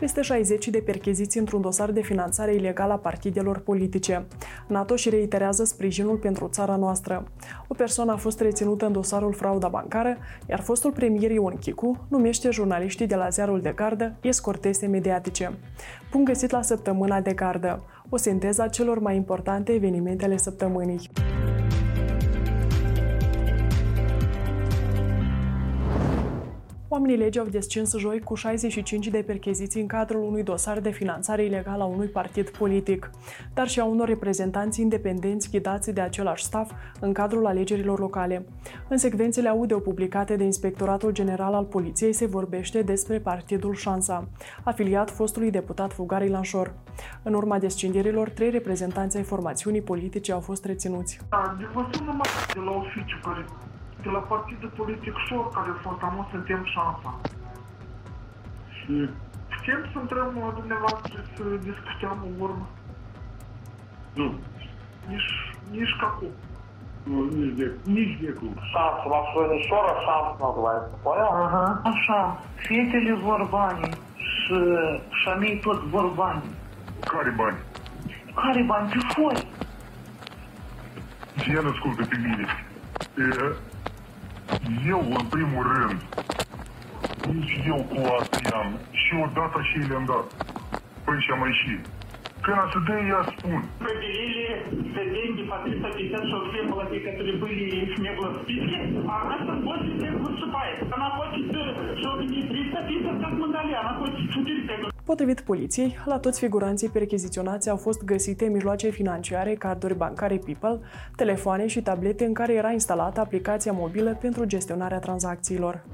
peste 60 de percheziții într-un dosar de finanțare ilegală a partidelor politice. NATO și reiterează sprijinul pentru țara noastră. O persoană a fost reținută în dosarul frauda bancară, iar fostul premier Ion Chicu numește jurnaliștii de la ziarul de gardă escortese mediatice. Punct găsit la săptămâna de gardă, o sinteză a celor mai importante evenimente ale săptămânii. Oamenii legii au descins joi cu 65 de percheziții în cadrul unui dosar de finanțare ilegală a unui partid politic, dar și a unor reprezentanți independenți ghidați de același staff în cadrul alegerilor locale. În secvențele audio publicate de Inspectoratul General al Poliției se vorbește despre partidul Șansa, afiliat fostului deputat Fugar Ilanșor. În urma descinderilor, trei reprezentanți ai formațiunii politice au fost reținuți. Da, de vă sună de la oficiu care de la partidul politic șor care a fost, am suntem șansa. Și putem să intrăm la dumneavoastră să discutăm în urmă? Nu. Nici, nici ca cum. Nu, nici de, nici de cum. Șansă, la Florișoara șansă называется, понял? Ага. Așa, fetele vor bani și șamei tot vor bani. Care bani? Care bani? Pe foi. Ce nu ascultă În primul rând, nici eu cu Asian și odată și le-am dat. Păi și am ieșit. Când să dă, ea spun. Определили за деньги по 350 все молодые, которые были их не было в списке, а она больше всех выступает. Она хочет, чтобы не 350, как мы дали, она хочет 400. Potrivit poliției, la toți figuranții percheziționați au fost găsite mijloace financiare, carduri bancare People, telefoane și tablete în care era instalată aplicația mobilă pentru gestionarea tranzacțiilor.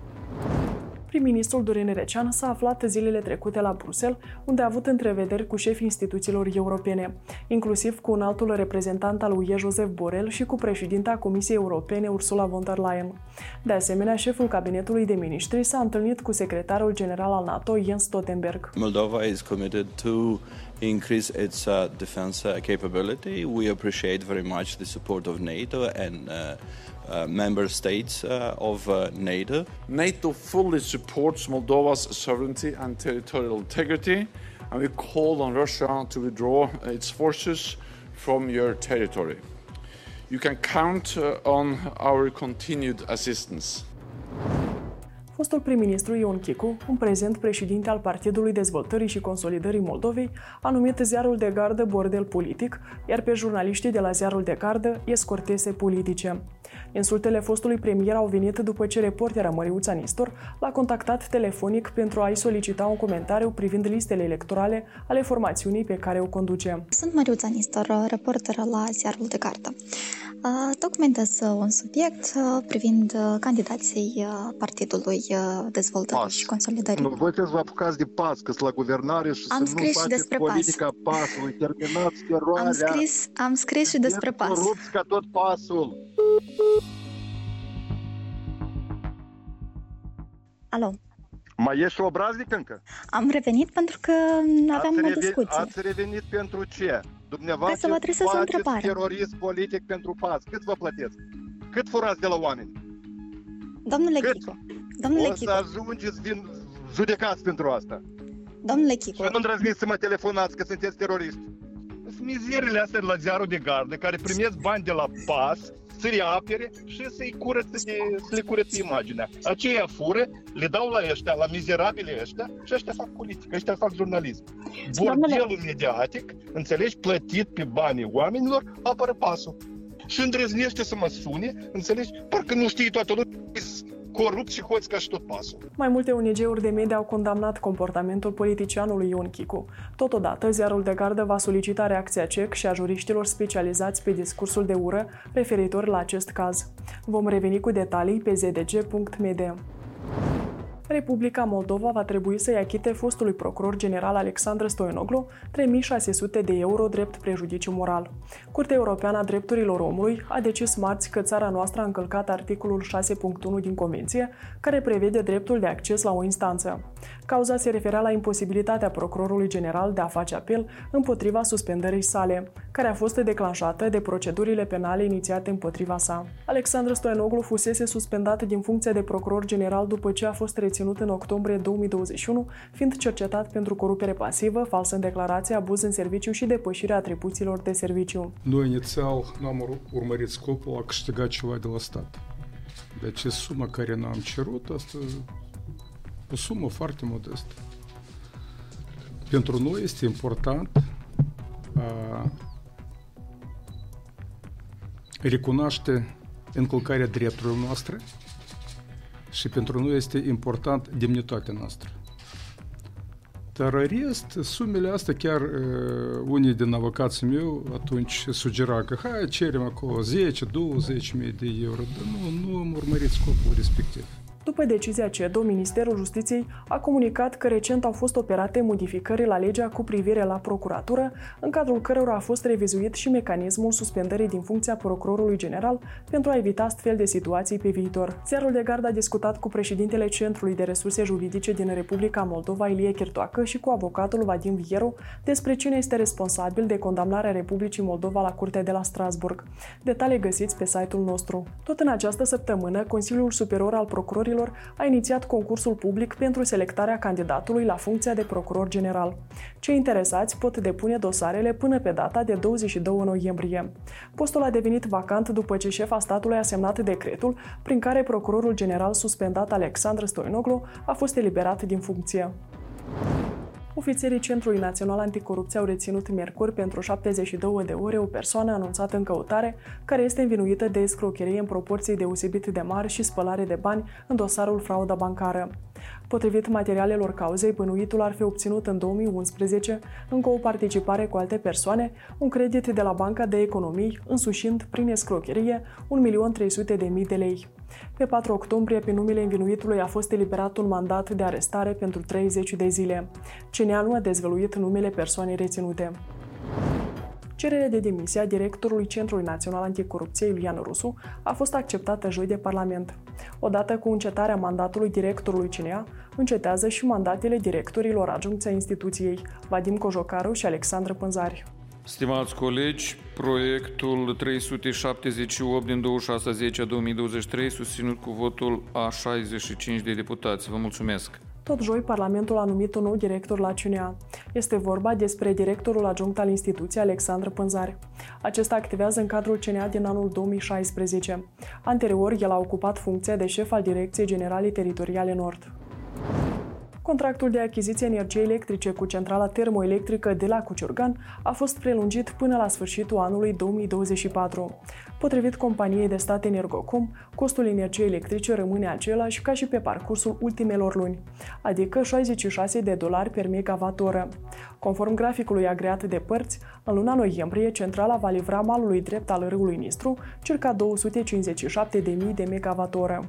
Prim-ministrul Dorin Recean s-a aflat zilele trecute la Bruxelles, unde a avut întrevederi cu șefii instituțiilor europene, inclusiv cu un altul reprezentant al UE Joseph Borrell și cu președinta Comisiei Europene Ursula von der Leyen. De asemenea, șeful cabinetului de ministri s-a întâlnit cu secretarul general al NATO Jens Stoltenberg. Moldova is committed to increase its uh, defense uh, capability. We appreciate very much the support of NATO and uh, uh, member states uh, of uh, NATO. NATO fully supports Moldova's sovereignty and territorial integrity, and we call on Russia to withdraw its forces from your territory. You can count on our continued assistance. Fostul prim-ministru Ion Chicu, în prezent președinte al Partidului Dezvoltării și Consolidării Moldovei, a numit ziarul de gardă bordel politic, iar pe jurnaliștii de la ziarul de gardă escortese politice. Insultele fostului premier au venit după ce reportera Măriuța Nistor l-a contactat telefonic pentru a-i solicita un comentariu privind listele electorale ale formațiunii pe care o conduce. Sunt Măriuța Nistor, reporteră la ziarul de gardă. Documentez un subiect privind candidații Partidului Dezvoltării Pas. și Consolidării. Nu, voi trebuie să vă apucați de pas, că la guvernare și Am să nu scris și faceți despre pas. politica pasului, terminați teroarea. Am scris, am scris și despre Sunteți pas. corupți ca tot pasul. Alo, Mai ești obraznic încă? am revenit pentru că aveam o revenit, discuție. ați revenit pentru ce? Dumneavoastră Trebuie să vă adresez o faceți întrebare. terorist politic pentru pas. Cât vă plătesc? Cât furați de la oameni? Domnule Cât? Chico, domnule o să Chico, ajungeți vin judecați pentru asta. domnule Chico, Și nu îndrăzniți să mă telefonați că sunteți teroriști. Sunt mizerile astea de la ziarul de gardă care primesc bani de la pas să-i apere și să-i curăță, să le curăță imaginea. Aceia fură, le dau la ăștia, la mizerabile ăștia și ăștia fac politică, ăștia fac jurnalism. Bordelul mediatic, înțelegi, plătit pe banii oamenilor, apără pasul. Și îndrăznește să mă sune, înțelegi, parcă nu știi toată lumea, corupt și hoți ca și tot pasul. Mai multe ONG-uri de media au condamnat comportamentul politicianului Ion Chicu. Totodată, ziarul de gardă va solicita reacția CEC și a juriștilor specializați pe discursul de ură referitor la acest caz. Vom reveni cu detalii pe zdg.md. Republica Moldova va trebui să-i achite fostului procuror general Alexandru Stoianoglu 3600 de euro drept prejudiciu moral. Curtea Europeană a Drepturilor Omului a decis marți că țara noastră a încălcat articolul 6.1 din Convenție, care prevede dreptul de acces la o instanță. Cauza se referea la imposibilitatea procurorului general de a face apel împotriva suspendării sale, care a fost declanșată de procedurile penale inițiate împotriva sa. Alexandru Stoianoglu fusese suspendat din funcția de procuror general după ce a fost reținut în octombrie 2021, fiind cercetat pentru corupere pasivă, falsă în declarație, abuz în serviciu și depășirea atribuțiilor de serviciu. Noi inițial nu am urmărit scopul a câștiga ceva de la stat. Deci suma care ne-am cerut, asta o sumă foarte modestă. Pentru noi este important a recunoaște încălcarea drepturilor noastre și pentru noi este important demnitatea noastră. Dar rest, sumele astea chiar uh, unii din avocații meu atunci sugera că hai cerem acolo 10-20 mii de euro, dar nu, nu am urmărit scopul respectiv. După decizia CEDO, Ministerul Justiției a comunicat că recent au fost operate modificări la legea cu privire la procuratură, în cadrul cărora a fost revizuit și mecanismul suspendării din funcția procurorului general pentru a evita astfel de situații pe viitor. Ziarul de gard a discutat cu președintele Centrului de Resurse Juridice din Republica Moldova, Ilie Chirtoacă, și cu avocatul Vadim Vieru despre cine este responsabil de condamnarea Republicii Moldova la Curtea de la Strasburg. Detalii găsiți pe site-ul nostru. Tot în această săptămână, Consiliul Superior al Procurorilor Procurorilor a inițiat concursul public pentru selectarea candidatului la funcția de procuror general. Cei interesați pot depune dosarele până pe data de 22 noiembrie. Postul a devenit vacant după ce șefa statului a semnat decretul prin care procurorul general suspendat Alexandru Stoinoglu a fost eliberat din funcție. Ofițerii Centrului Național Anticorupție au reținut miercuri pentru 72 de ore o persoană anunțată în căutare, care este învinuită de escrocherie în proporții deosebit de mari și spălare de bani în dosarul frauda bancară. Potrivit materialelor cauzei, bănuitul ar fi obținut în 2011, în o participare cu alte persoane, un credit de la Banca de Economii, însușind, prin escrocherie, 1.300.000 de lei. Pe 4 octombrie, pe numele învinuitului a fost eliberat un mandat de arestare pentru 30 de zile. CNA nu a dezvăluit numele persoanei reținute. Cererea de demisie a directorului Centrului Național Anticorupție, Iulian Rusu, a fost acceptată joi de Parlament. Odată cu încetarea mandatului directorului CNA, încetează și mandatele directorilor adjuncți a instituției, Vadim Cojocaru și Alexandru Pânzari. Stimați colegi, proiectul 378 din 26 susținut cu votul a 65 de deputați. Vă mulțumesc! Tot joi, Parlamentul a numit un nou director la CNA. Este vorba despre directorul adjunct al instituției, Alexandru Pânzari. Acesta activează în cadrul CNA din anul 2016. Anterior, el a ocupat funcția de șef al Direcției Generale Teritoriale Nord. Contractul de achiziție energiei electrice cu centrala termoelectrică de la Cuciurgan a fost prelungit până la sfârșitul anului 2024. Potrivit companiei de stat Energocom, costul energiei electrice rămâne același ca și pe parcursul ultimelor luni, adică 66 de dolari per megawatt-oră. Conform graficului agreat de părți, în luna noiembrie, centrala va livra malului drept al râului Nistru circa 257.000 de megawatt-oră.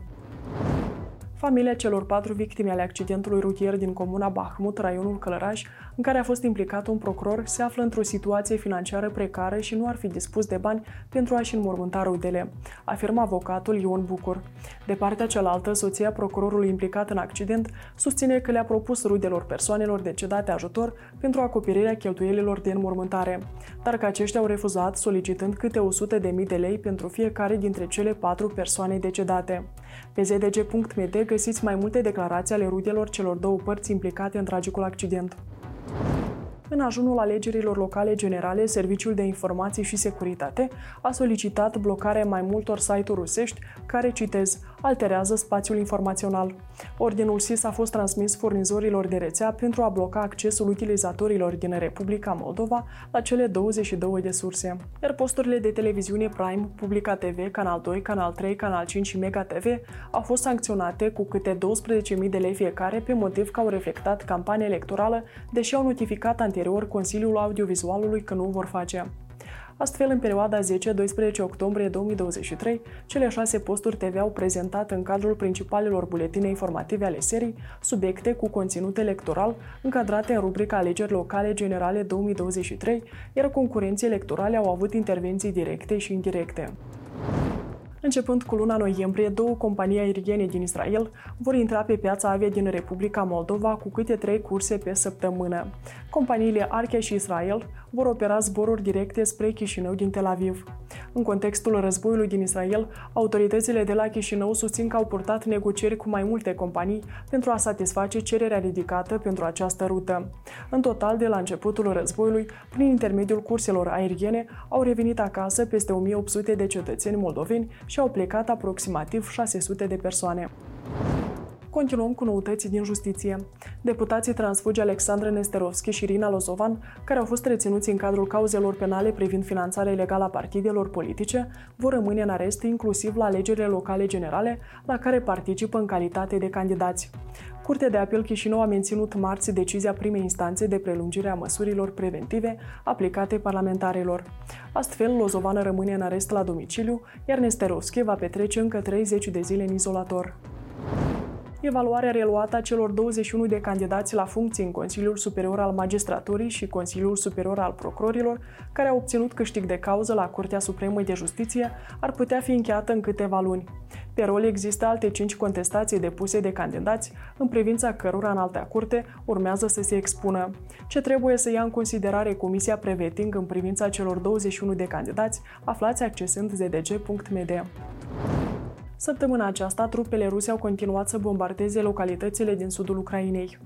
Familia celor patru victime ale accidentului rutier din comuna Bahmut, raionul Călăraș, în care a fost implicat un procuror, se află într-o situație financiară precară și nu ar fi dispus de bani pentru a-și înmormânta rudele, afirmă avocatul Ion Bucur. De partea cealaltă, soția procurorului implicat în accident susține că le-a propus rudelor persoanelor decedate ajutor pentru acoperirea cheltuielilor de înmormântare, dar că aceștia au refuzat solicitând câte 100 de mii de lei pentru fiecare dintre cele patru persoane decedate. Pe zdg.md găsiți mai multe declarații ale rudelor celor două părți implicate în tragicul accident. În ajunul alegerilor locale generale, Serviciul de Informații și Securitate a solicitat blocarea mai multor site-uri rusești care, citez, alterează spațiul informațional. Ordinul SIS a fost transmis furnizorilor de rețea pentru a bloca accesul utilizatorilor din Republica Moldova la cele 22 de surse. Iar posturile de televiziune Prime, Publica TV, Canal 2, Canal 3, Canal 5 și Mega TV au fost sancționate cu câte 12.000 de lei fiecare pe motiv că au reflectat campania electorală, deși au notificat anterior Consiliul Audiovizualului că nu o vor face. Astfel, în perioada 10-12 octombrie 2023, cele șase posturi TV au prezentat în cadrul principalelor buletine informative ale serii subiecte cu conținut electoral încadrate în rubrica Alegeri locale generale 2023, iar concurenții electorale au avut intervenții directe și indirecte. Începând cu luna noiembrie, două companii aeriene din Israel vor intra pe piața avia din Republica Moldova cu câte trei curse pe săptămână. Companiile Archea și Israel vor opera zboruri directe spre Chișinău din Tel Aviv. În contextul războiului din Israel, autoritățile de la Chișinău susțin că au purtat negocieri cu mai multe companii pentru a satisface cererea ridicată pentru această rută. În total, de la începutul războiului, prin intermediul curselor aeriene, au revenit acasă peste 1800 de cetățeni moldoveni și au plecat aproximativ 600 de persoane. Continuăm cu noutăți din justiție. Deputații transfugi Alexandru Nesterovski și Irina Lozovan, care au fost reținuți în cadrul cauzelor penale privind finanțarea ilegală a partidelor politice, vor rămâne în arest inclusiv la alegerile locale generale, la care participă în calitate de candidați. Curtea de apel Chișinău a menținut marți decizia primei instanțe de prelungire a măsurilor preventive aplicate parlamentarilor. Astfel, Lozovană rămâne în arest la domiciliu, iar Nesterovski va petrece încă 30 de zile în izolator evaluarea reluată a celor 21 de candidați la funcții în Consiliul Superior al Magistraturii și Consiliul Superior al Procurorilor, care au obținut câștig de cauză la Curtea Supremă de Justiție, ar putea fi încheiată în câteva luni. Pe rol există alte cinci contestații depuse de candidați, în privința cărora în alta curte urmează să se expună. Ce trebuie să ia în considerare Comisia Preveting în privința celor 21 de candidați, aflați accesând zdg.md. Săptămâna aceasta, trupele ruse au continuat să bombardeze localitățile din sudul Ucrainei.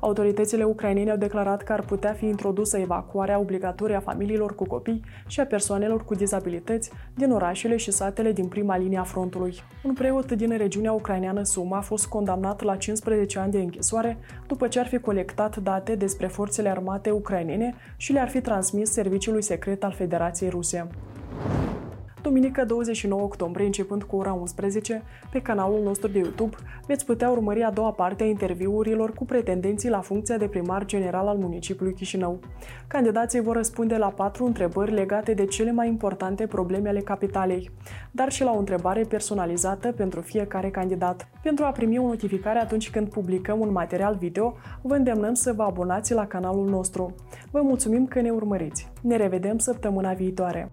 Autoritățile ucrainene au declarat că ar putea fi introdusă evacuarea obligatorie a familiilor cu copii și a persoanelor cu dizabilități din orașele și satele din prima linie a frontului. Un preot din regiunea ucraineană Suma a fost condamnat la 15 ani de închisoare după ce ar fi colectat date despre forțele armate ucrainene și le-ar fi transmis serviciului secret al Federației Ruse duminică 29 octombrie, începând cu ora 11, pe canalul nostru de YouTube, veți putea urmări a doua parte a interviurilor cu pretendenții la funcția de primar general al municipiului Chișinău. Candidații vor răspunde la patru întrebări legate de cele mai importante probleme ale capitalei, dar și la o întrebare personalizată pentru fiecare candidat. Pentru a primi o notificare atunci când publicăm un material video, vă îndemnăm să vă abonați la canalul nostru. Vă mulțumim că ne urmăriți. Ne revedem săptămâna viitoare!